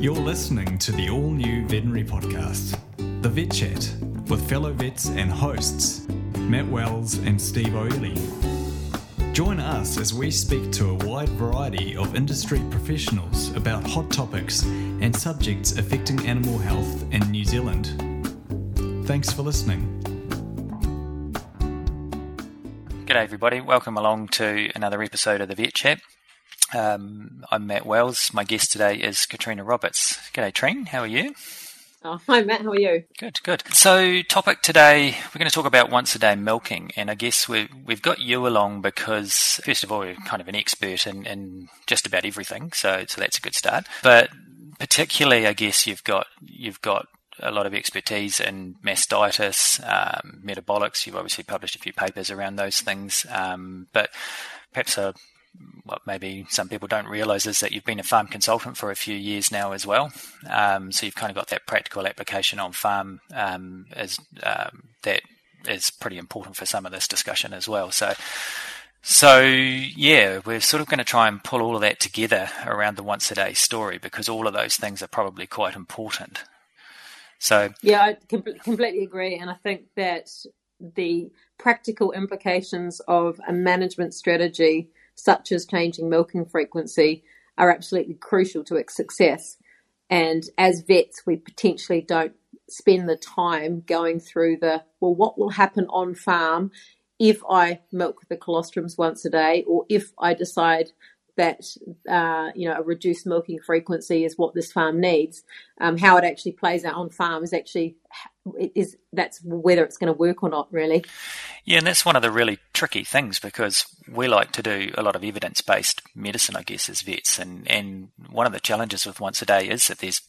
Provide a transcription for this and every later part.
You're listening to the all new veterinary podcast, The Vet Chat, with fellow vets and hosts, Matt Wells and Steve O'Leary. Join us as we speak to a wide variety of industry professionals about hot topics and subjects affecting animal health in New Zealand. Thanks for listening. G'day, everybody. Welcome along to another episode of the Vet Chat. Um, I'm Matt Wells. My guest today is Katrina Roberts. G'day, Trine. How are you? Oh, hi, Matt. How are you? Good, good. So, topic today, we're going to talk about once a day milking, and I guess we've we've got you along because first of all, you're kind of an expert in, in just about everything, so so that's a good start. But particularly, I guess you've got you've got a lot of expertise in mastitis, um, metabolics. You've obviously published a few papers around those things, um, but perhaps a what maybe some people don't realise is that you've been a farm consultant for a few years now as well. Um, so you've kind of got that practical application on farm um, as um, that is pretty important for some of this discussion as well. So. So yeah, we're sort of going to try and pull all of that together around the once a day story because all of those things are probably quite important. So yeah, I com- completely agree, and I think that the practical implications of a management strategy such as changing milking frequency, are absolutely crucial to its success. And as vets, we potentially don't spend the time going through the well, what will happen on farm if I milk the colostrums once a day, or if I decide that uh, you know a reduced milking frequency is what this farm needs. Um, how it actually plays out on farm is actually is that's whether it's going to work or not, really. Yeah, and that's one of the really tricky things because we like to do a lot of evidence based medicine, I guess, as vets, and and one of the challenges with once a day is that there's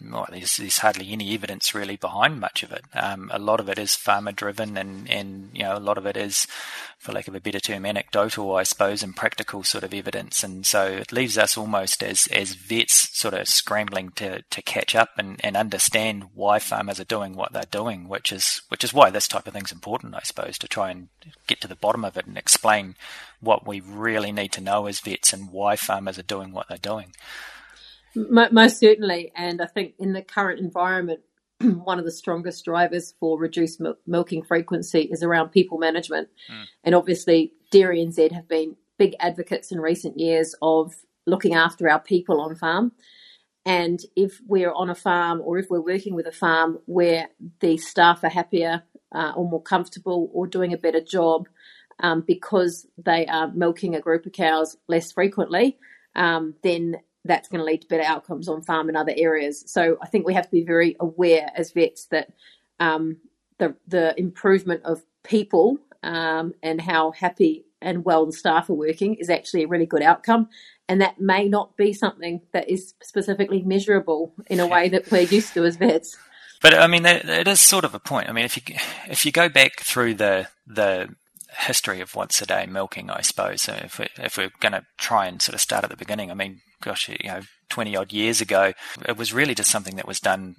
well, there's, there's, hardly any evidence really behind much of it. Um, a lot of it is farmer driven, and, and you know a lot of it is, for lack of a better term, anecdotal, I suppose, and practical sort of evidence. And so it leaves us almost as as vets sort of scrambling to, to catch up and, and understand why farmers are doing what they're doing, which is which is why this type of thing's important, I suppose, to try and get to the bottom of it and explain what we really need to know as vets and why farmers are doing what they're doing. Most certainly, and I think in the current environment, one of the strongest drivers for reduced milking frequency is around people management. Mm. And obviously, Dairy NZ have been big advocates in recent years of looking after our people on farm. And if we're on a farm or if we're working with a farm where the staff are happier uh, or more comfortable or doing a better job um, because they are milking a group of cows less frequently, um, then that's going to lead to better outcomes on farm and other areas. So I think we have to be very aware as vets that um, the the improvement of people um, and how happy and well the staff are working is actually a really good outcome. And that may not be something that is specifically measurable in a way that we're used to as vets. But I mean, it is sort of a point. I mean, if you if you go back through the the history of once a day milking, I suppose. So if, we, if we're going to try and sort of start at the beginning, I mean, gosh, you know, 20 odd years ago, it was really just something that was done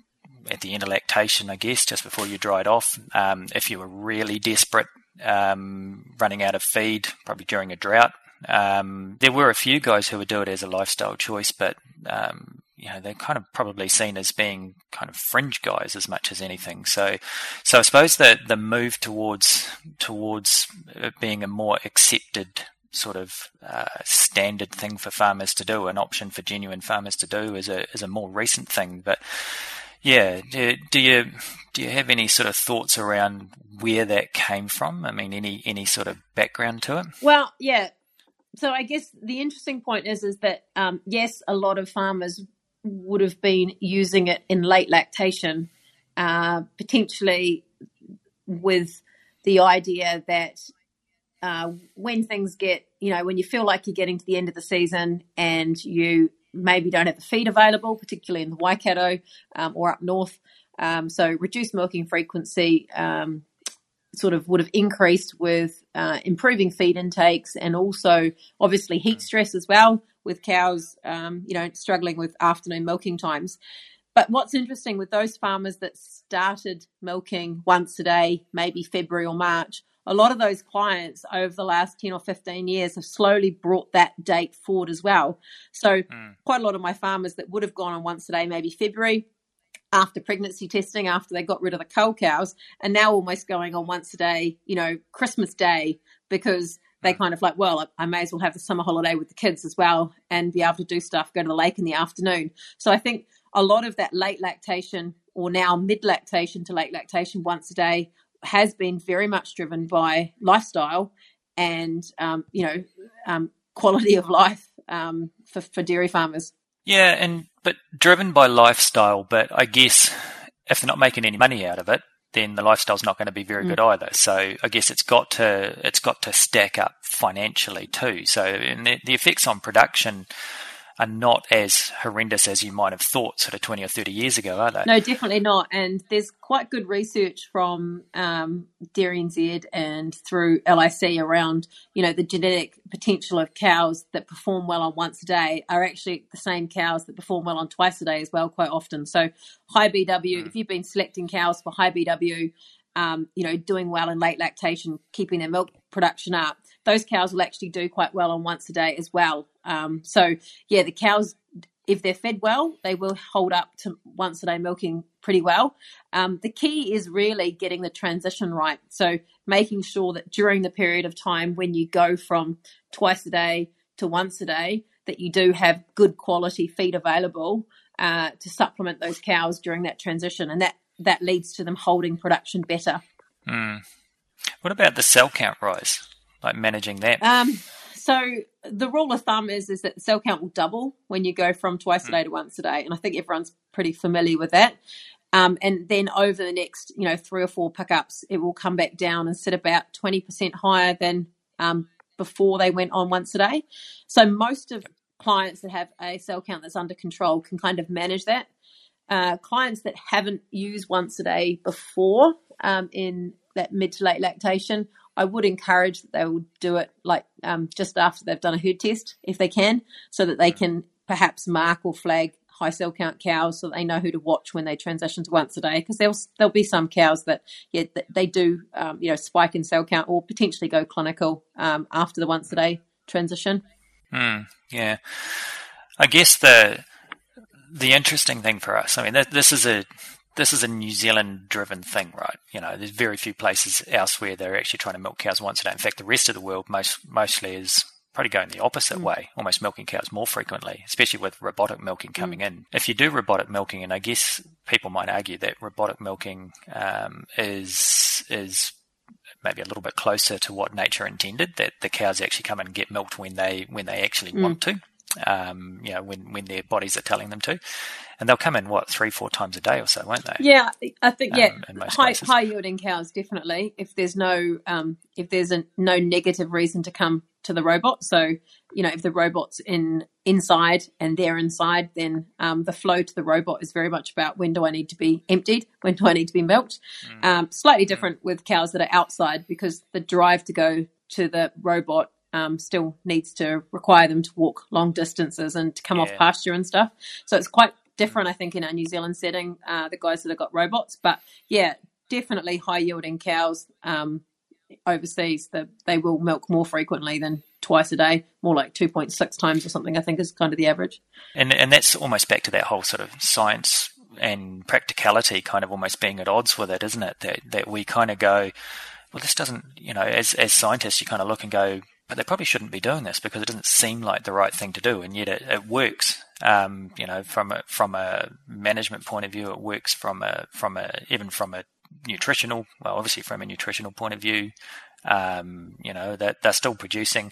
at the end of lactation, I guess, just before you dried off. Um, if you were really desperate, um, running out of feed, probably during a drought. Um, there were a few guys who would do it as a lifestyle choice, but um, you know they're kind of probably seen as being kind of fringe guys as much as anything. So, so I suppose the the move towards towards being a more accepted sort of uh, standard thing for farmers to do, an option for genuine farmers to do, is a is a more recent thing. But yeah, do, do you do you have any sort of thoughts around where that came from? I mean, any any sort of background to it? Well, yeah. So I guess the interesting point is is that um, yes, a lot of farmers would have been using it in late lactation, uh, potentially with the idea that uh, when things get, you know, when you feel like you're getting to the end of the season and you maybe don't have the feed available, particularly in the Waikato um, or up north. Um, so reduced milking frequency um, sort of would have increased with uh, improving feed intakes and also obviously heat stress as well with cows, um, you know, struggling with afternoon milking times. But what's interesting with those farmers that started milking once a day, maybe February or March, a lot of those clients over the last 10 or 15 years have slowly brought that date forward as well. So, mm. quite a lot of my farmers that would have gone on once a day, maybe February, after pregnancy testing, after they got rid of the cull cows, and now almost going on once a day, you know, Christmas Day, because they kind of like, well, I may as well have the summer holiday with the kids as well and be able to do stuff, go to the lake in the afternoon. So I think a lot of that late lactation or now mid lactation to late lactation once a day has been very much driven by lifestyle and um, you know um, quality of life um, for, for dairy farmers. Yeah, and but driven by lifestyle. But I guess if they're not making any money out of it, then the lifestyle's not going to be very mm. good either. So I guess it's got to it's got to stack up financially too. So the, the effects on production are not as horrendous as you might have thought sort of 20 or 30 years ago, are they? No, definitely not. And there's quite good research from um, Dairy NZ and through LIC around, you know, the genetic potential of cows that perform well on once a day are actually the same cows that perform well on twice a day as well, quite often. So high BW, mm. if you've been selecting cows for high BW, um, you know, doing well in late lactation, keeping their milk production up, those cows will actually do quite well on once a day as well. Um, so yeah, the cows, if they're fed well, they will hold up to once a day milking pretty well. Um, the key is really getting the transition right. So making sure that during the period of time when you go from twice a day to once a day, that you do have good quality feed available uh, to supplement those cows during that transition, and that that leads to them holding production better. Mm. What about the cell count rise? Like managing that? Um, so the rule of thumb is is that the cell count will double when you go from twice a day to once a day, and I think everyone's pretty familiar with that. Um, and then over the next, you know, three or four pickups, it will come back down and sit about twenty percent higher than um, before they went on once a day. So most of clients that have a cell count that's under control can kind of manage that. Uh, clients that haven't used once a day before um, in that mid to late lactation, I would encourage that they will do it like um, just after they've done a herd test, if they can, so that they can perhaps mark or flag high cell count cows so they know who to watch when they transition to once a day. Because there'll there'll be some cows that yeah they do um, you know spike in cell count or potentially go clinical um, after the once a day transition. Mm, yeah, I guess the the interesting thing for us, I mean, this is a this is a New Zealand driven thing, right? You know, there's very few places elsewhere that are actually trying to milk cows once a day. In fact, the rest of the world most mostly is probably going the opposite mm. way, almost milking cows more frequently, especially with robotic milking coming mm. in. If you do robotic milking, and I guess people might argue that robotic milking um, is is maybe a little bit closer to what nature intended, that the cows actually come and get milked when they when they actually mm. want to um, you know, when, when their bodies are telling them to. And they'll come in, what, three, four times a day or so, won't they? Yeah, I think, yeah, um, high, high yielding cows, definitely. If there's no, um, if there's a, no negative reason to come to the robot. So, you know, if the robot's in inside and they're inside, then um, the flow to the robot is very much about when do I need to be emptied, when do I need to be milked. Mm. Um, slightly mm. different mm. with cows that are outside because the drive to go to the robot um, still needs to require them to walk long distances and to come yeah. off pasture and stuff. So it's quite different, I think, in our New Zealand setting, uh, the guys that have got robots. But yeah, definitely high yielding cows um, overseas, the, they will milk more frequently than twice a day, more like 2.6 times or something, I think is kind of the average. And, and that's almost back to that whole sort of science and practicality kind of almost being at odds with it, isn't it? That, that we kind of go, well, this doesn't, you know, as, as scientists, you kind of look and go, but they probably shouldn't be doing this because it doesn't seem like the right thing to do, and yet it, it works. Um, you know, from a from a management point of view, it works from a from a even from a nutritional, well, obviously from a nutritional point of view. Um, you know that they're still producing.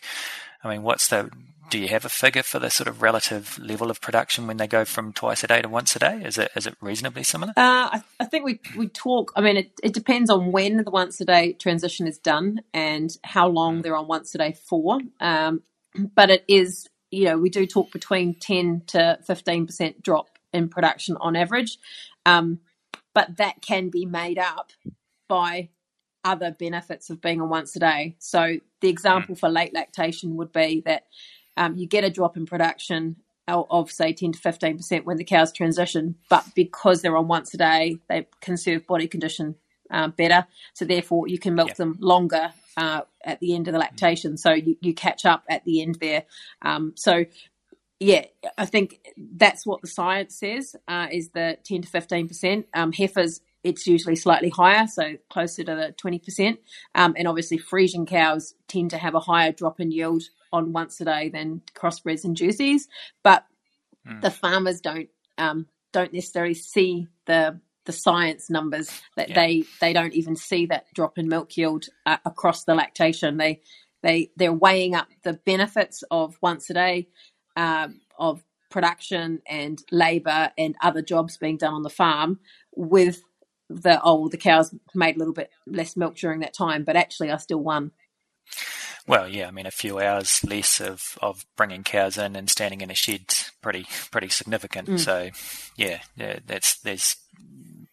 I mean, what's the do you have a figure for the sort of relative level of production when they go from twice a day to once a day? Is it is it reasonably similar? Uh, I, I, think we we talk. I mean, it, it depends on when the once a day transition is done and how long mm. they're on once a day for. Um, but it is, you know, we do talk between ten to fifteen percent drop in production on average, um, but that can be made up by other benefits of being on once a day. So the example mm. for late lactation would be that um, you get a drop in production of say 10 to 15% when the cows transition, but because they're on once a day, they conserve body condition uh, better. So therefore, you can milk Yeah. them longer uh, at the end of the lactation. So you, you catch up at the end there. Um, so yeah, I think that's what the science says uh, is the 10 to 15%. Um, heifers, it's usually slightly higher, so closer to the 20%. Um, and obviously, Friesian cows tend to have a higher drop in yield on once a day than crossbreds and Jerseys. But Mm. the farmers don't um, don't necessarily see the the science numbers that Yeah. they they don't even see that drop in milk yield uh, across the lactation. They they they're weighing up the benefits of once a day um, of production and labour and other jobs being done on the farm with the oh the cows made a little bit less milk during that time, but actually I still won. Well, yeah, I mean, a few hours less of, of bringing cows in and standing in a shed's pretty pretty significant. Mm. So, yeah, yeah, that's there's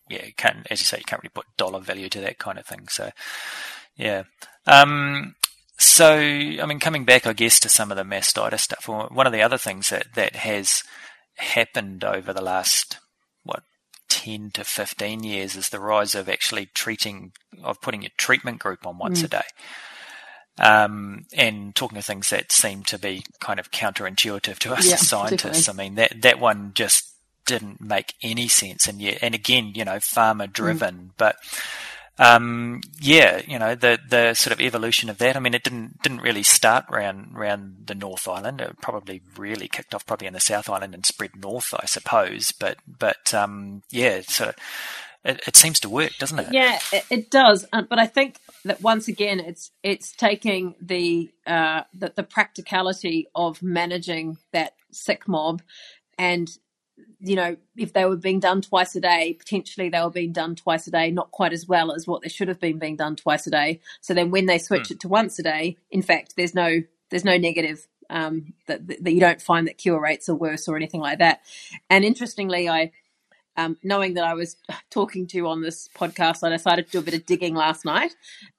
yeah, you can't as you say, you can't really put dollar value to that kind of thing. So, yeah. Um, so, I mean, coming back, I guess, to some of the mastitis stuff. One of the other things that that has happened over the last what 10 to 15 years is the rise of actually treating of putting a treatment group on once Mm. a day um, and talking of things that seem to be kind of counterintuitive to us Yeah, as scientists. I mean, that that one just didn't make any sense, and yet, and again, you know, farmer driven, but. Um, yeah, you know the the sort of evolution of that. I mean, it didn't didn't really start around around the North Island. It probably really kicked off probably in the South Island and spread north, I suppose. But but um, yeah, so it, it seems to work, doesn't it? Yeah, it, it does. Uh, but I think that once again, it's it's taking the, uh, the the practicality of managing that sick mob, and you know, if they were being done twice a day, potentially they were being done twice a day, not quite as well as what they should have been being done twice a day. So then, when they switch it to once a day, in fact, there's no there's no negative um, that that you don't find that cure rates are worse or anything like that. And interestingly, I um, knowing that I was talking to you on this podcast, I decided to do a bit of digging last night,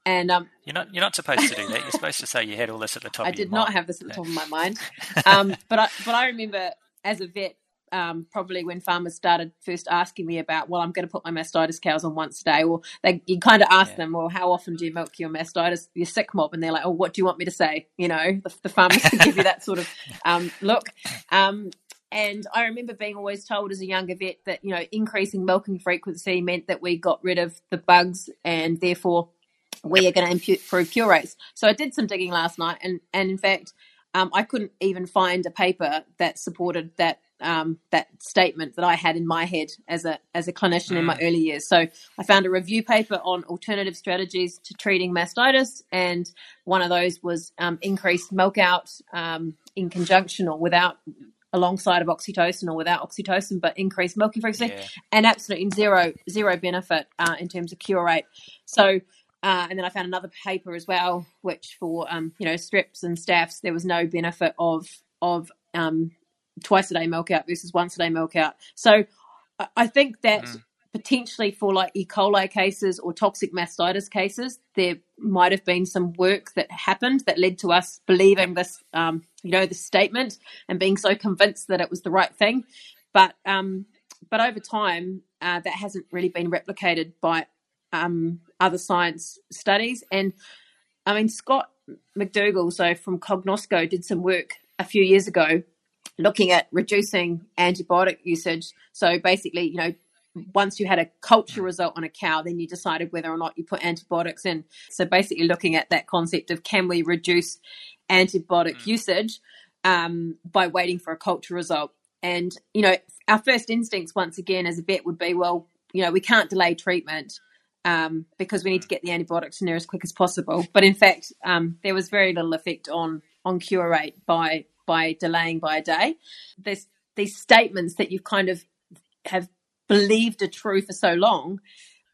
and um, You're not you're not supposed to do that. You're supposed to say you had all this at the top. I of your did not mind. have this at the top of my mind. Um, but I but I remember as a vet, um, probably when farmers started first asking me about, well, I'm going to put my mastitis cows on once a day, or they you kind of ask Yeah. them, well, how often do you milk your mastitis, your sick mob, and they're like, oh, what do you want me to say? You know, the, the farmers can give you that sort of um, look. Um, and I remember being always told as a younger vet that you know increasing milking frequency meant that we got rid of the bugs and therefore we are going to improve cure rates. So I did some digging last night, and and in fact, um, I couldn't even find a paper that supported that um, that statement that I had in my head as a as a clinician in my early years. So I found a review paper on alternative strategies to treating mastitis, and one of those was um, increased milk out um, in conjunction or without alongside of oxytocin or without oxytocin, but increased milking frequency Yeah. and absolutely zero zero benefit uh, in terms of cure rate. So, uh, and then I found another paper as well, which for um, you know streps and staphs, there was no benefit of of um, twice a day milk out versus once a day milk out. So, I, think that Mm. potentially for like E. coli cases or toxic mastitis cases, there might have been some work that happened that led to us believing this, um, you know, this statement and being so convinced that it was the right thing. But um, but over time, uh, that hasn't really been replicated by um, other science studies. And I mean, Scott McDougall, so from Cognosco, did some work a few years ago looking at reducing antibiotic usage. So basically, you know, once you had a culture result on a cow, then you decided whether or not you put antibiotics in. So basically, looking at that concept of can we reduce antibiotic usage um, by waiting for a culture result? And you know, our first instincts once again as a vet would be, well, you know, we can't delay treatment um, because we need to get the antibiotics in there as quick as possible. But in fact, um, there was very little effect on on cure rate by by delaying by a day. There's these statements that you've kind of have believed are true for so long,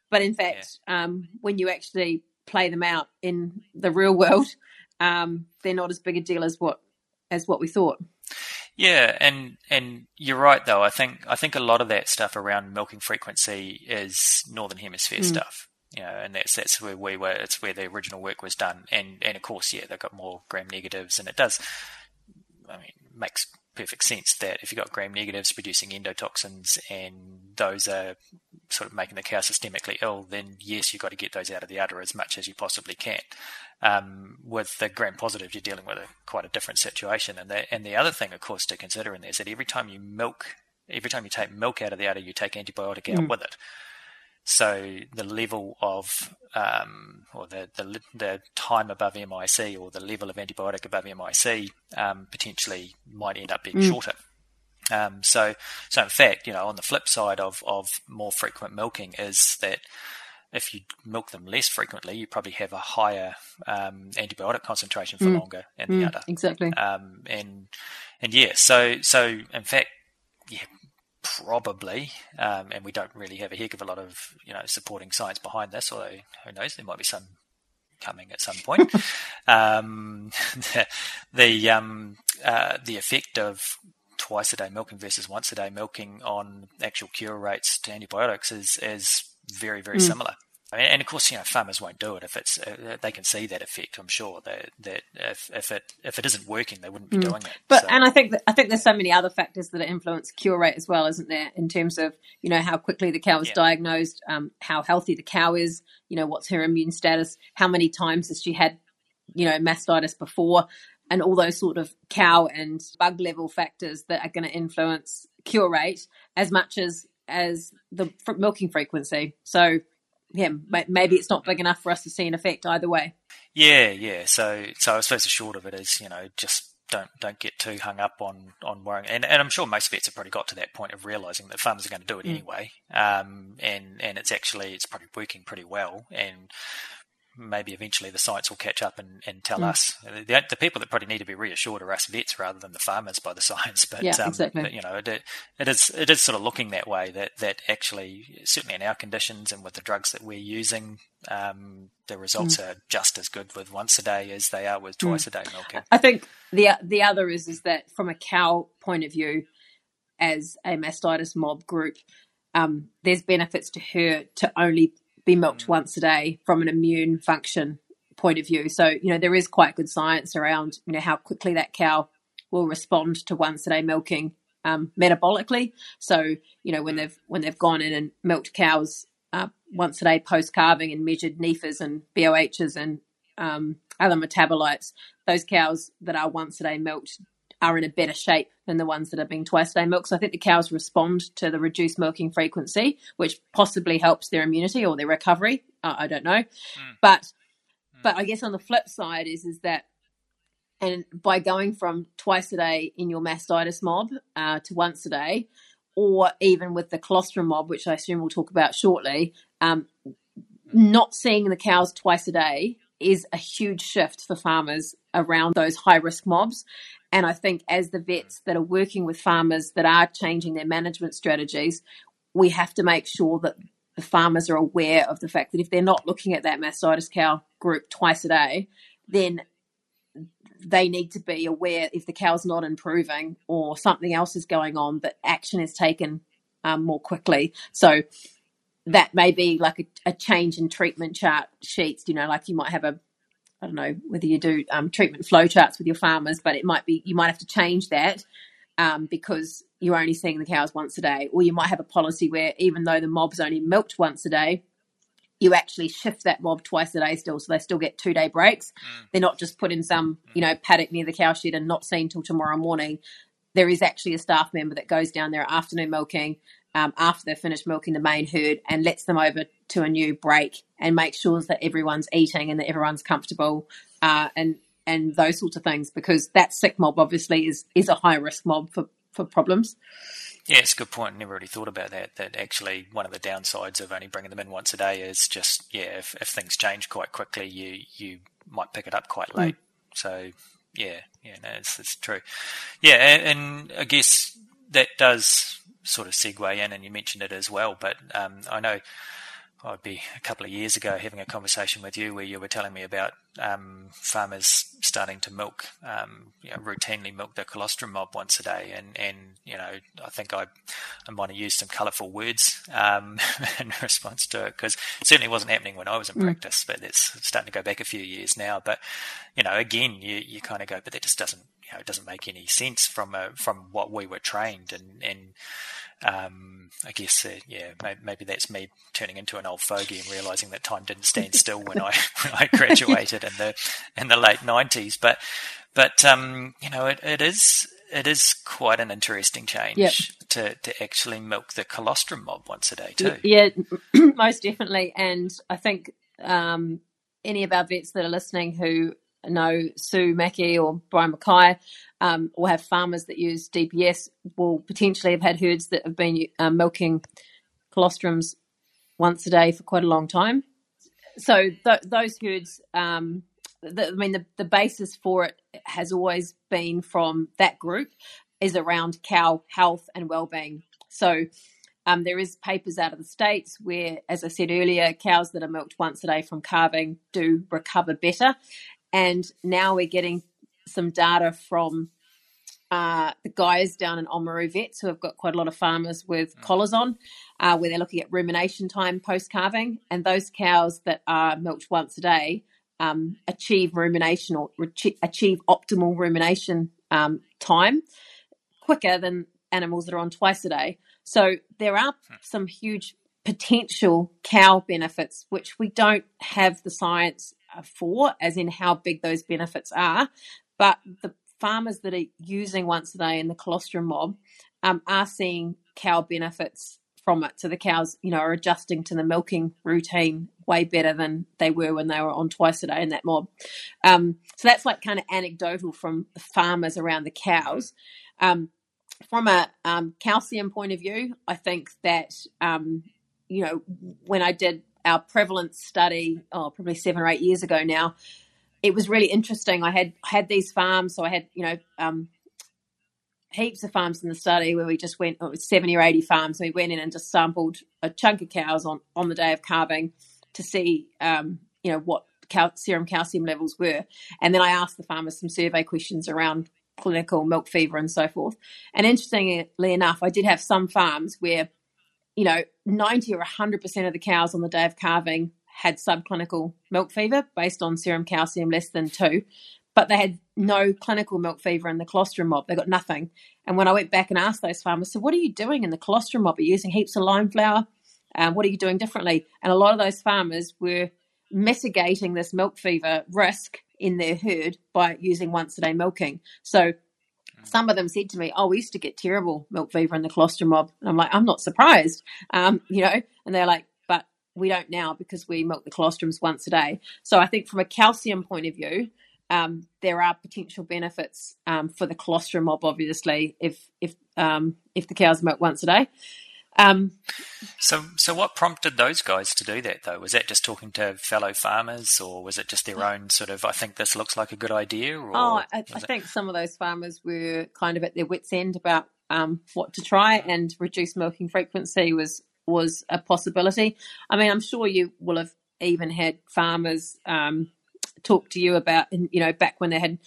but in fact, um, when you actually play them out in the real world, um, they're not as big a deal as what as what we thought. Yeah, and and you're right though. I think I think a lot of that stuff around milking frequency is northern hemisphere Mm. stuff. You know, and that's that's where we were. It's where the original work was done. And and of course, yeah, they've got more gram negatives, and it does. I mean, makes perfect sense that if you've got gram negatives producing endotoxins and those are sort of making the cow systemically ill, then yes, you've got to get those out of the udder as much as you possibly can. Um, with the gram positive, you're dealing with a, quite a different situation. And the, and the other thing, of course, to consider in there is that every time you milk, every time you take milk out of the udder, you take antibiotic out mm. with it. So the level of um, or the, the, the time above MIC or the level of antibiotic above MIC um, potentially might end up being mm. shorter. Um, so so in fact, you know, on the flip side of of more frequent milking is that if you milk them less frequently, you probably have a higher um, antibiotic concentration for mm. longer in the mm, udder. Exactly. Um, and and yeah, so so in fact, yeah, probably, um, and we don't really have a heck of a lot of you know supporting science behind this. Although who knows, there might be some coming at some point. um, the the, um, uh, the effect of twice a day milking versus once a day milking on actual cure rates to antibiotics is is very very mm. similar and of course, you know, farmers won't do it if it's uh, they can see that effect. I'm sure that that if, if it if it isn't working, they wouldn't be mm. doing it. But so. and I think that, I think there's so many other factors that influence cure rate as well, isn't there? In terms of you know how quickly the cow is yeah. diagnosed, um, how healthy the cow is, you know what's her immune status, how many times has she had, you know, mastitis before, and all those sort of cow and bug level factors that are going to influence cure rate as much as as the milking frequency. So yeah, maybe it's not big enough for us to see an effect either way. Yeah, yeah. So, so I suppose the short of it is, you know, just don't don't get too hung up on on worrying. And, and I'm sure most vets have probably got to that point of realizing that farmers are going to do it mm. anyway. Um, and and it's actually it's probably working pretty well. And maybe eventually the science will catch up and, and tell mm. us. The, the, people that probably need to be reassured are us vets rather than the farmers by the science. But, yeah, um, exactly. But, you know, it, it is it is sort of looking that way. That that actually, certainly in our conditions and with the drugs that we're using, um, the results mm. are just as good with once a day as they are with mm. twice mm. a day milking. I think the the other is is that from a cow point of view, as a mastitis mob group, um, there's benefits to her to only be milked mm. once a day from an immune function point of view. So, you know, there is quite good science around, you know, how quickly that cow will respond to once a day milking um, metabolically. So, you know, when they've when they've gone in and milked cows uh, once a day post calving and measured NEFAs and BOHs and um, other metabolites, those cows that are once a day milked are in a better shape than the ones that are being twice a day milked. So I think the cows respond to the reduced milking frequency, which possibly helps their immunity or their recovery. Uh, I don't know, mm. but mm. but I guess on the flip side is is that and by going from twice a day in your mastitis mob uh, to once a day, or even with the colostrum mob, which I assume we'll talk about shortly, um, not seeing the cows twice a day is a huge shift for farmers around those high risk mobs. And I think as the vets that are working with farmers that are changing their management strategies, we have to make sure that the farmers are aware of the fact that if they're not looking at that mastitis cow group twice a day, then they need to be aware if the cow's not improving or something else is going on that action is taken um, more quickly. So that may be like a, a, change in treatment chart sheets. You know, like you might have a I don't know whether you do um, treatment flow charts with your farmers, but it might be you might have to change that um, because you're only seeing the cows once a day, or you might have a policy where even though the mob's only milked once a day, you actually shift that mob twice a day still, so they still get two day breaks. Mm. They're not just put in some you know paddock near the cow shed and not seen till tomorrow morning. There is actually a staff member that goes down there afternoon milking um, after they've finished milking the main herd and lets them over to a new break and makes sure that everyone's eating and that everyone's comfortable uh, and and those sorts of things because that sick mob obviously is is a high risk mob for for problems. Yeah, it's a good point. Never really thought about that. That actually one of the downsides of only bringing them in once a day is just yeah, if, if things change quite quickly, you you might pick it up quite late. Mm. So yeah, yeah, no, it's, it's true. Yeah, and, and I guess that does sort of segue in, and you mentioned it as well. But um, I know I'd be a couple of years ago having a conversation with you where you were telling me about um, farmers starting to milk, um, you know, routinely milk their colostrum mob once a day, and and you know I think I I might have used some colourful words um, in response to it because it certainly wasn't happening when I was in mm. practice, but it's starting to go back a few years now. But you know, again, you you kind of go, but that just doesn't you know, it doesn't make any sense from a, from what we were trained and and um, I guess uh, yeah maybe, maybe, that's me turning into an old fogey and realizing that time didn't stand still when I when I graduated in the in the late nineties but but um, you know it, it is it is quite an interesting change yep. to, to actually milk the colostrum mob once a day too. Yeah, most definitely. And I think um, any of our vets that are listening who know Sue Mackey or Brian Mackay um, or have farmers that use DPS will potentially have had herds that have been uh, milking colostrums once a day for quite a long time. So th- those herds, um, the, I mean, the, the basis for it has always been from that group is around cow health and well-being. So um, there is papers out of the states where, as I said earlier, cows that are milked once a day from calving do recover better, and now we're getting some data from uh, the guys down in Oamaru Vets who have got quite a lot of farmers with mm. collars on, uh, where they're looking at rumination time post calving, and those cows that are milked once a day um, achieve rumination or achieve optimal rumination um, time quicker than animals that are on twice a day. So there are hmm. some huge potential cow benefits, which we don't have the science for, as in how big those benefits are. But the farmers that are using once a day in the colostrum mob um, are seeing cow benefits from it. So the cows, you know, are adjusting to the milking routine way better than they were when they were on twice a day in that mob. Um, so that's like kind of anecdotal from the farmers around the cows. Um, from a um, calcium point of view, I think that um, you know when I did our prevalence study, oh, probably seven or eight years ago now, it was really interesting. I had had these farms, so I had you know um, heaps of farms in the study where we just went, oh, it was 70 or 80 farms. We went in and just sampled a chunk of cows on, on the day of calving to see, um, you know, what cal- serum calcium levels were. And then I asked the farmers some survey questions around clinical milk fever and so forth. And interestingly enough, I did have some farms where, you know, 90 or 100% of the cows on the day of calving had subclinical milk fever based on serum calcium less than two but they had no clinical milk fever in the colostrum mob. They got nothing. And when I went back and asked those farmers, so what are you doing in the colostrum mob? Are you using heaps of lime flour? Um, what are you doing differently? And a lot of those farmers were mitigating this milk fever risk in their herd by using once a day milking. So some of them said to me, "Oh, we used to get terrible milk fever in the colostrum mob," and I'm like, "I'm not surprised," um, you know. And they're like, "But we don't now because we milk the colostrums once a day." So I think from a calcium point of view, um, there are potential benefits um, for the colostrum mob, obviously, if if um, if the cows milk once a day. Um, so, so what prompted those guys to do that, though? Was that just talking to fellow farmers, or was it just their own sort of? I think this looks like a good idea. Or oh, I, I think some of those farmers were kind of at their wits' end about um, what to try, and reduced milking frequency was was a possibility. I mean, I'm sure you will have even had farmers um, talk to you about, you know, back when they had,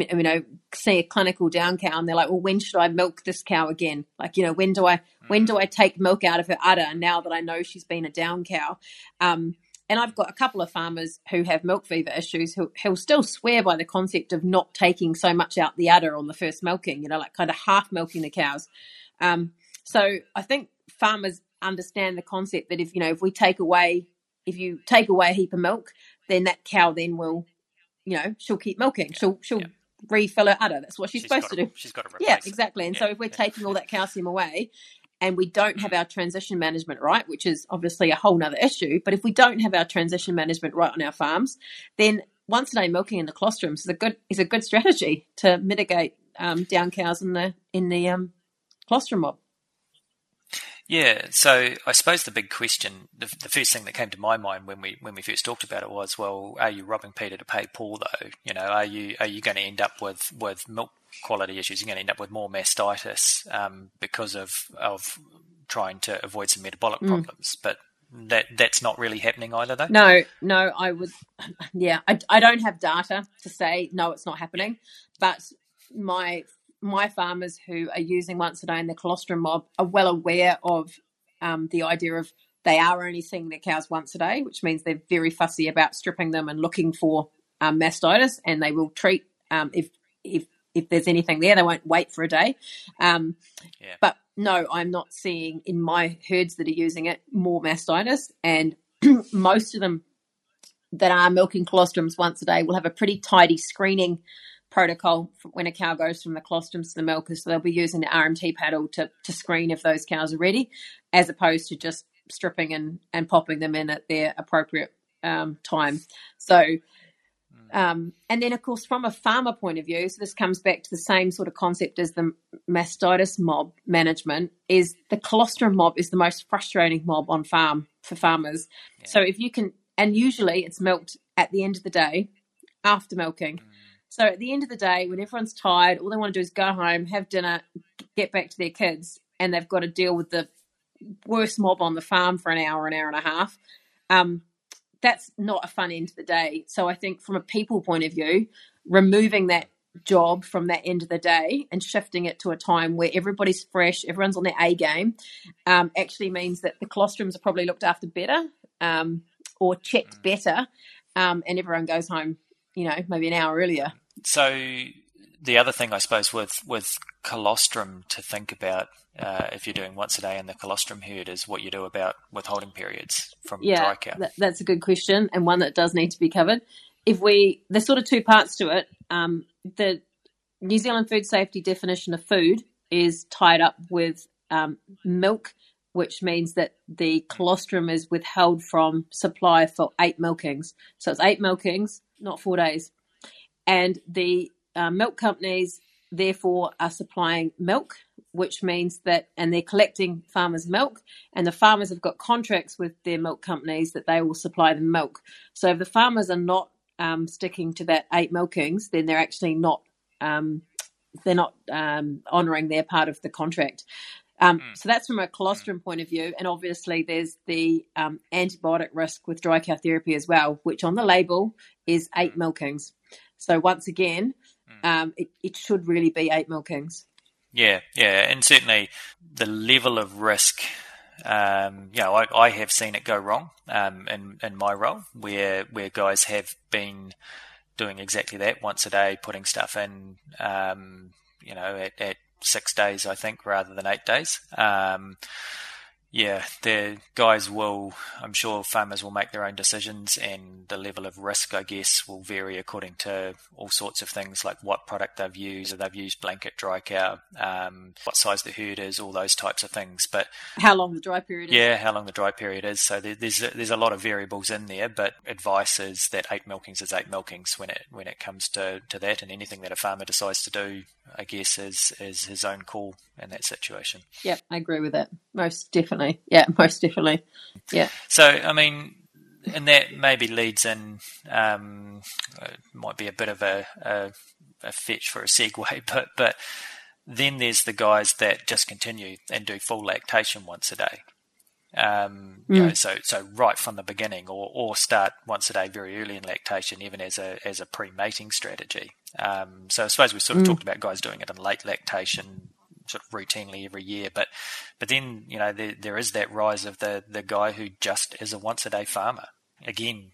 you know, see a clinical down cow and they're like, well, when should I milk this cow again? Like, you know, when do I, when do I take milk out of her udder now that I know she's been a down cow? Um, and I've got a couple of farmers who have milk fever issues who who'll still swear by the concept of not taking so much out the udder on the first milking, you know, like kind of half milking the cows. Um, so I think farmers understand the concept that if you know if we take away if you take away a heap of milk, then that cow then will, you know, she'll keep milking. Yeah. She'll she'll yeah. Refill her udder. That's what she's, she's supposed to, to do. She's got to Yeah, exactly. And yeah. so if we're taking all that calcium away, and we don't have our transition management right, which is obviously a whole nother issue. But if we don't have our transition management right on our farms, then once a day milking in the colostrums is a good is a good strategy to mitigate um, down cows in the in the um, colostrum mob. Yeah, so I suppose the big question, the, the, first thing that came to my mind when we when we first talked about it was, well, are you robbing Peter to pay Paul? Though, you know, are you are you going to end up with with milk quality issues? You're going to end up with more mastitis um, because of of trying to avoid some metabolic mm. problems, but that that's not really happening either though no no i would yeah I, I don't have data to say no it's not happening but my my farmers who are using once a day in the colostrum mob are well aware of um, the idea of they are only seeing their cows once a day, which means they're very fussy about stripping them and looking for um, mastitis, and they will treat um, if if if there's anything there, they won't wait for a day. Um, Yeah. But no, I'm not seeing in my herds that are using it more mastitis, and most of them that are milking colostrums once a day will have a pretty tidy screening protocol when a cow goes from the colostrums to the milkers. So they'll be using the RMT paddle to, to screen if those cows are ready, as opposed to just stripping and, and popping them in at their appropriate um, time. So, um, and then of course, from a farmer point of view, so this comes back to the same sort of concept as the mastitis mob management. Is the colostrum mob is the most frustrating mob on farm for farmers. Yeah. So if you can, and usually it's milked at the end of the day after milking. Mm. So at the end of the day, when everyone's tired, all they want to do is go home, have dinner, get back to their kids, and they've got to deal with the worst mob on the farm for an hour, an hour and a half. Um, that's not a fun end to the day. So I think from a people point of view, removing that job from that end of the day and shifting it to a time where everybody's fresh, everyone's on their A game, um, actually means that the colostrums are probably looked after better um, or checked better, um, and everyone goes home, you know, maybe an hour earlier. So the other thing, I suppose, with with colostrum to think about uh, if you're doing once a day in the colostrum herd is what you do about withholding periods from dry Yeah, cow. that, that's a good question and one that does need to be covered. If we, there's sort of two parts to it. Um, the New Zealand food safety definition of food is tied up with um, milk, which means that the colostrum is withheld from supply for eight milkings. So it's eight milkings, not four days. And the uh, milk companies, therefore, are supplying milk, which means that, and they're collecting farmers' milk, and the farmers have got contracts with their milk companies that they will supply them milk. So if the farmers are not um, sticking to that eight milkings, then they're actually not um, they're not um, honouring their part of the contract. Um, So that's from a colostrum point of view, and obviously there's the um, antibiotic risk with dry cow therapy as well, which on the label is eight milkings. So once again, um, it, it should really be eight milkings. Yeah, yeah, and certainly the level of risk. Um, you know, I, I have seen it go wrong um, in in my role, where where guys have been doing exactly that once a day, putting stuff in. Um, you know, at, at six days, I think, rather than eight days. Um, yeah, the guys will, I'm sure farmers will make their own decisions and the level of risk, I guess, will vary according to all sorts of things like what product they've used, if they've used blanket dry cow, um, what size the herd is, all those types of things. But How long the dry period is? yeah, how long the dry period is. So there, there's, a, there's a lot of variables in there, but advice is that eight milkings is eight milkings when it, when it comes to, to that and anything that a farmer decides to do, I guess, is, is his own call in that situation. Yep, I agree with that. Most definitely. Yeah, most definitely. Yeah. So, I mean, and that maybe leads in, um, might be a bit of a, a, a fetch for a segue, but, but then there's the guys that just continue and do full lactation once a day. Um, you know, so, so right from the beginning or, or start once a day very early in lactation, even as a, as a pre-mating strategy. Um, so I suppose we sort of talked about guys doing it in late lactation, sort of routinely every year. But but then you know there there is that rise of the the guy who just is a once a day farmer. Again,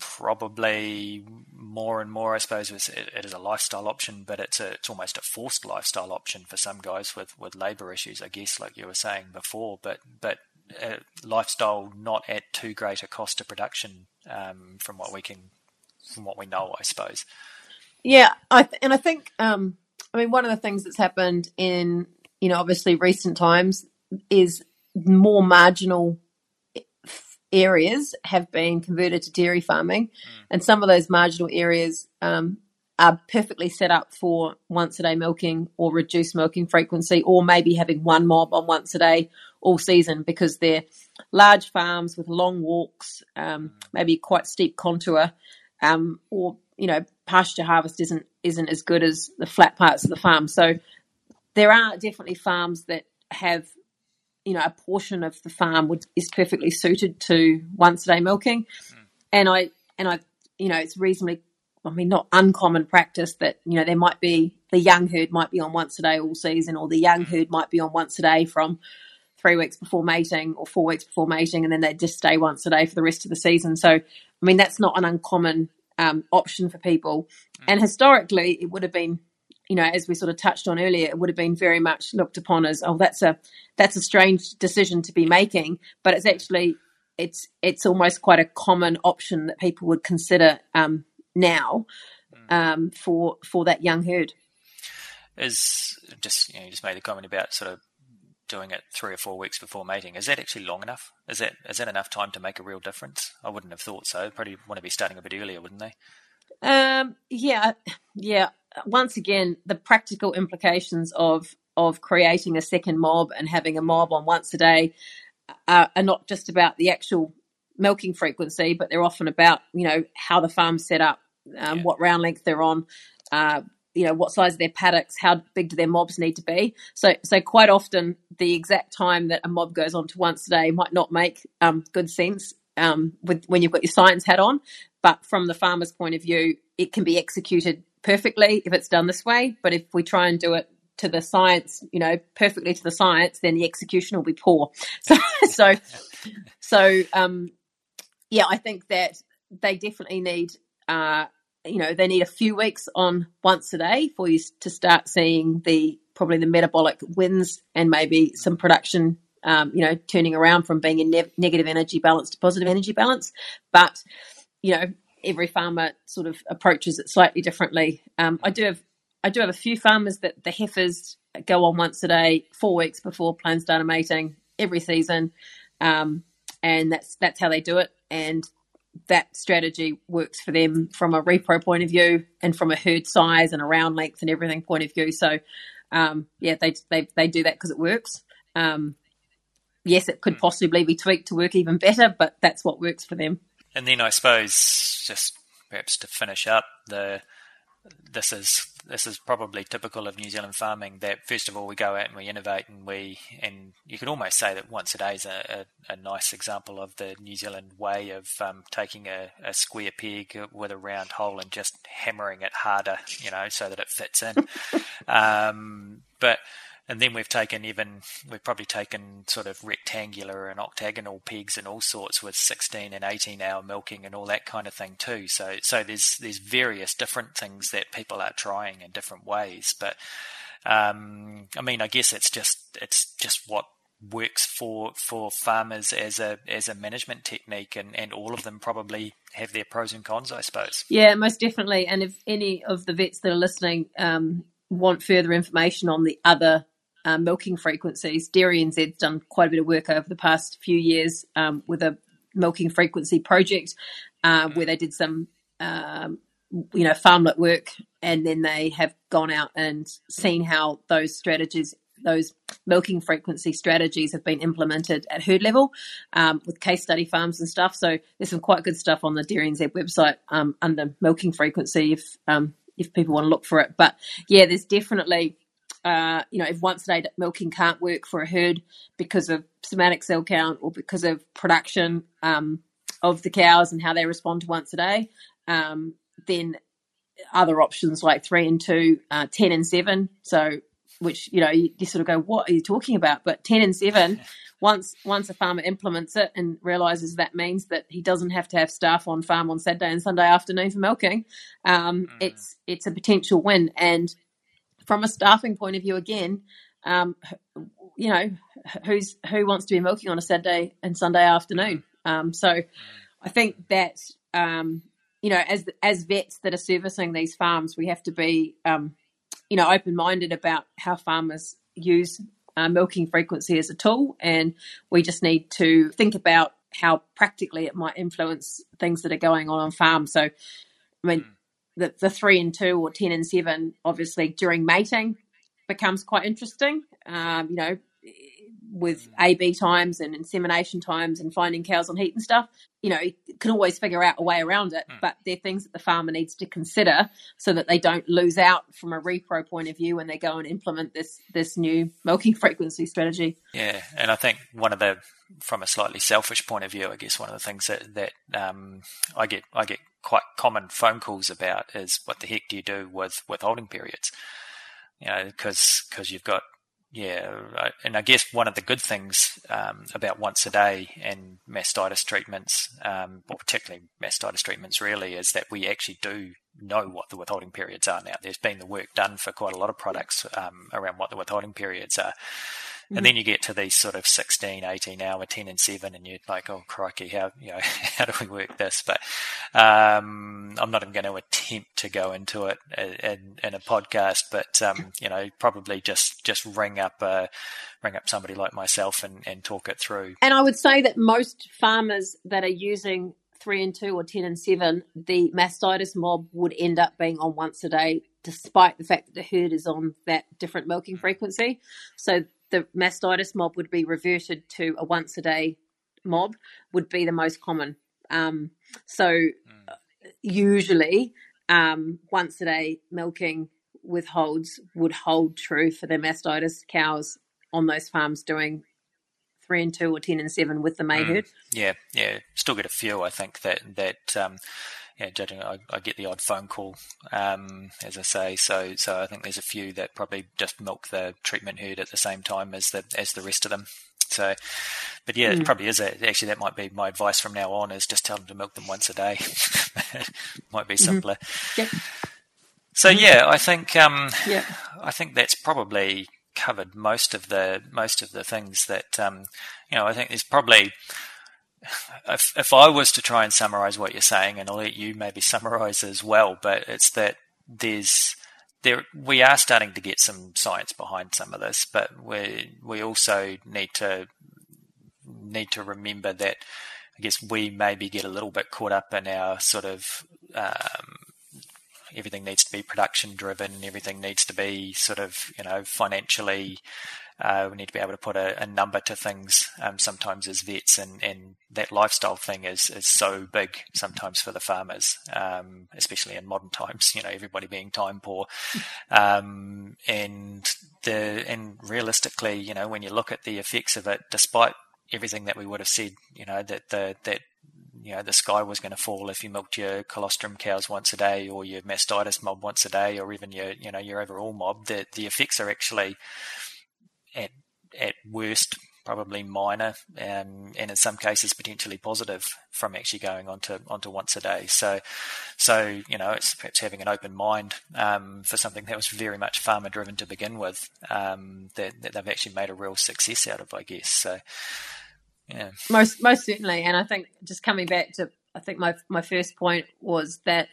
probably more and more. I suppose it, it is a lifestyle option, but it's a it's almost a forced lifestyle option for some guys with with labour issues. I guess, like you were saying before, but but. Uh, lifestyle not at too great a cost to production, um, from what we can, from what we know, I suppose. Yeah, I th- and I think um, I mean one of the things that's happened in you know obviously recent times is more marginal areas have been converted to dairy farming, and some of those marginal areas um, are perfectly set up for once a day milking or reduced milking frequency, or maybe having one mob on once a day all season because they're large farms with long walks, um, maybe quite steep contour, um, or you know pasture harvest isn't isn't as good as the flat parts of the farm. So there are definitely farms that have you know a portion of the farm would, is perfectly suited to once a day milking, hmm. and I and I you know it's reasonably I mean not uncommon practice that you know there might be the young herd might be on once a day all season, or the young hmm. herd might be on once a day from three weeks before mating or four weeks before mating, and then they just stay once a day for the rest of the season. So I mean that's not an uncommon um, option for people, and historically it would have been you know, as we sort of touched on earlier, it would have been very much looked upon as, oh, that's a that's a strange decision to be making, but it's actually it's it's almost quite a common option that people would consider um, now mm. um, for for that young herd. Is just you, know, you just made a comment about sort of doing it three or four weeks before mating. Is that actually long enough? Is that is that enough time to make a real difference? I wouldn't have thought so. Probably want to be starting a bit earlier, wouldn't they? Um, yeah, yeah. Once again, the practical implications of of creating a second mob and having a mob on once a day are, are not just about the actual milking frequency, but they're often about you know how the farm's set up, um, yeah. what round length they're on, uh, you know what size their paddocks, how big do their mobs need to be. So so quite often the exact time that a mob goes on to once a day might not make um, good sense um, with when you've got your science hat on, but from the farmer's point of view, it can be executed perfectly if it's done this way. But if we try and do it to the science, you know, perfectly to the science, then the execution will be poor. So, so, so, um, yeah, I think that they definitely need, uh, you know, they need a few weeks on once a day for you to start seeing the probably the metabolic wins and maybe some production, um, you know, turning around from being in ne- negative energy balance to positive energy balance. But, you know, every farmer sort of approaches it slightly differently. Um, I do have I do have a few farmers that the heifers go on once a day, four weeks before plans start mating every season, um, and that's that's how they do it. And that strategy works for them from a repro point of view and from a herd size and a round length and everything point of view. So, um, yeah, they, they, they do that because it works. Um, yes, it could hmm. possibly be tweaked to work even better, but that's what works for them. And then I suppose just perhaps to finish up the this is this is probably typical of New Zealand farming. That first of all we go out and we innovate, and we and you could almost say that once a day is a, a, a nice example of the New Zealand way of um, taking a, a, square peg with a round hole and just hammering it harder, you know, so that it fits in. um, but and then we've taken even we've probably taken sort of rectangular and octagonal pegs and all sorts with 16 and 18 hour milking and all that kind of thing too. So so there's there's various different things that people are trying in different ways. But um, I mean I guess it's just it's just what works for for farmers as a as a management technique and and all of them probably have their pros and cons I suppose. Yeah most definitely. And if any of the vets that are listening um, want further information on the other uh, milking frequencies. Dairy NZ's done quite a bit of work over the past few years um, with a milking frequency project uh, where they did some, um, you know, farmlet work, and then they have gone out and seen how those strategies. Those milking frequency strategies have been implemented at herd level um, with case study farms and stuff. So there's some quite good stuff on the Dairy NZ website um, under milking frequency if um, if people want to look for it. But yeah, there's definitely uh, you know, if once a day milking can't work for a herd because of somatic cell count or because of production um, of the cows and how they respond to once a day, um, then other options like three and two, uh, 10 and seven. So, which, you know, you, you, sort of go, what are you talking about? But 10 and seven, once, once a farmer implements it and realizes that means that he doesn't have to have staff on farm on Saturday and Sunday afternoon for milking, um, mm. it's, it's a potential win. And from a staffing point of view, again, um, you know, who's who wants to be milking on a Saturday and Sunday afternoon? Um, so, I think that um, you know, as as vets that are servicing these farms, we have to be, um, you know, open minded about how farmers use uh, milking frequency as a tool, and we just need to think about how practically it might influence things that are going on on farm. So, I mean, the, the three and two or 10 and seven, obviously during mating becomes quite interesting. Um, you know, with AB times and insemination times and finding cows on heat and stuff, you know, can always figure out a way around it. Mm. But they're things that the farmer needs to consider so that they don't lose out from a repro point of view when they go and implement this this new milking frequency strategy. Yeah, and I think one of the from a slightly selfish point of view, I guess one of the things that that um, I get I get quite common phone calls about is what the heck do you do with withholding periods? You know, because because you've got yeah, and I guess one of the good things um, about once a day and mastitis treatments, um, or particularly mastitis treatments, really, is that we actually do know what the withholding periods are now. There's been the work done for quite a lot of products um, around what the withholding periods are. And then you get to these sort of 16, 18 hour, 10 and 7, and you're like, oh, crikey, how, you know, how do we work this? But um, I'm not even going to attempt to go into it in, in a podcast, but, um, you know, probably just, just ring up, uh, ring up somebody like myself and, and talk it through. And I would say that most farmers that are using three and two or 10 and seven, the mastitis mob would end up being on once a day, despite the fact that the herd is on that different milking frequency. So the mastitis mob would be reverted to a once a day mob would be the most common. Um, so mm. usually um, once a day milking withholds would hold true for the mastitis cows on those farms doing three and two or ten and seven with the May mm. herd. Yeah, yeah, still get a few. I think that that um, yeah, judging, I, I, get the odd phone call, um, as I say. So, so I think there's a few that probably just milk the treatment herd at the same time as the as the rest of them. So, but yeah, mm. it probably is. A, actually, that might be my advice from now on: is just tell them to milk them once a day. might be mm-hmm. simpler. Mm-hmm. Yeah. So yeah, I think um, yeah, I think that's probably covered most of the most of the things that um, you know. I think there's probably if, if I was to try and summarize what you're saying, and I'll let you maybe summarize as well, but it's that there's there we are starting to get some science behind some of this, but we we also need to need to remember that I guess we maybe get a little bit caught up in our sort of um, everything needs to be production driven, everything needs to be sort of you know financially uh, we need to be able to put a, a number to things um, sometimes as vets, and, and that lifestyle thing is is so big sometimes for the farmers, um, especially in modern times. You know, everybody being time poor, um, and the and realistically, you know, when you look at the effects of it, despite everything that we would have said, you know, that the that you know the sky was going to fall if you milked your colostrum cows once a day or your mastitis mob once a day or even your you know your overall mob the the effects are actually at at worst probably minor, um, and in some cases potentially positive from actually going onto onto once a day. So, so you know, it's perhaps having an open mind um, for something that was very much farmer driven to begin with um, that, that, they've actually made a real success out of, I guess. So, yeah, most most certainly. And I think just coming back to, I think my my first point was that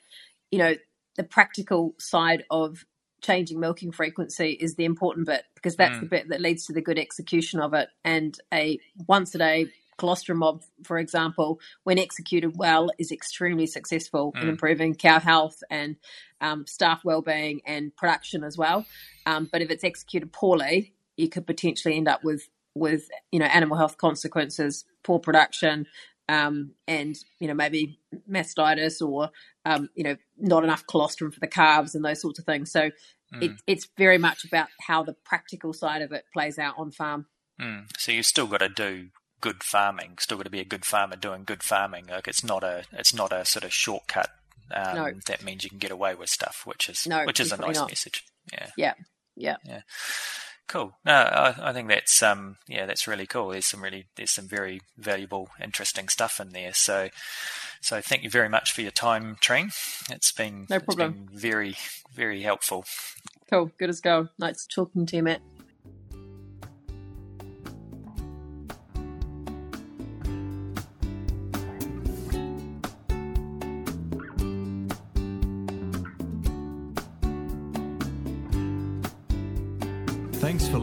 you know the practical side of changing milking frequency is the important bit because that's mm. the bit that leads to the good execution of it. And a once a day colostrum mob, for example, when executed well, is extremely successful mm. in improving cow health and um, staff well-being and production as well. Um, but if it's executed poorly, you could potentially end up with with you know animal health consequences, poor production, um, and you know maybe mastitis or um, you know not enough colostrum for the calves and those sorts of things. So mm. it, it's very much about how the practical side of it plays out on farm. Mm. So you've still got to do good farming. Still got to be a good farmer doing good farming. Like it's not a it's not a sort of shortcut. Um, no. That means you can get away with stuff, which is no, which is a nice not. message. Yeah. Yeah. Yeah. Yeah. Cool. No, I, I, think that's um, yeah, that's really cool. There's some really there's some very valuable, interesting stuff in there. So, so thank you very much for your time, Trine. It's been no problem. Been very very helpful. Cool. Good as go. Nice talking to you, Matt.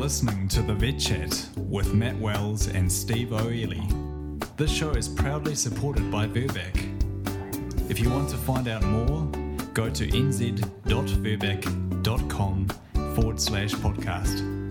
Listening to the Vet Chat with Matt Wells and Steve O'Ely. This show is proudly supported by Virbac. If you want to find out more, go to nz.virbac.com forward slash podcast.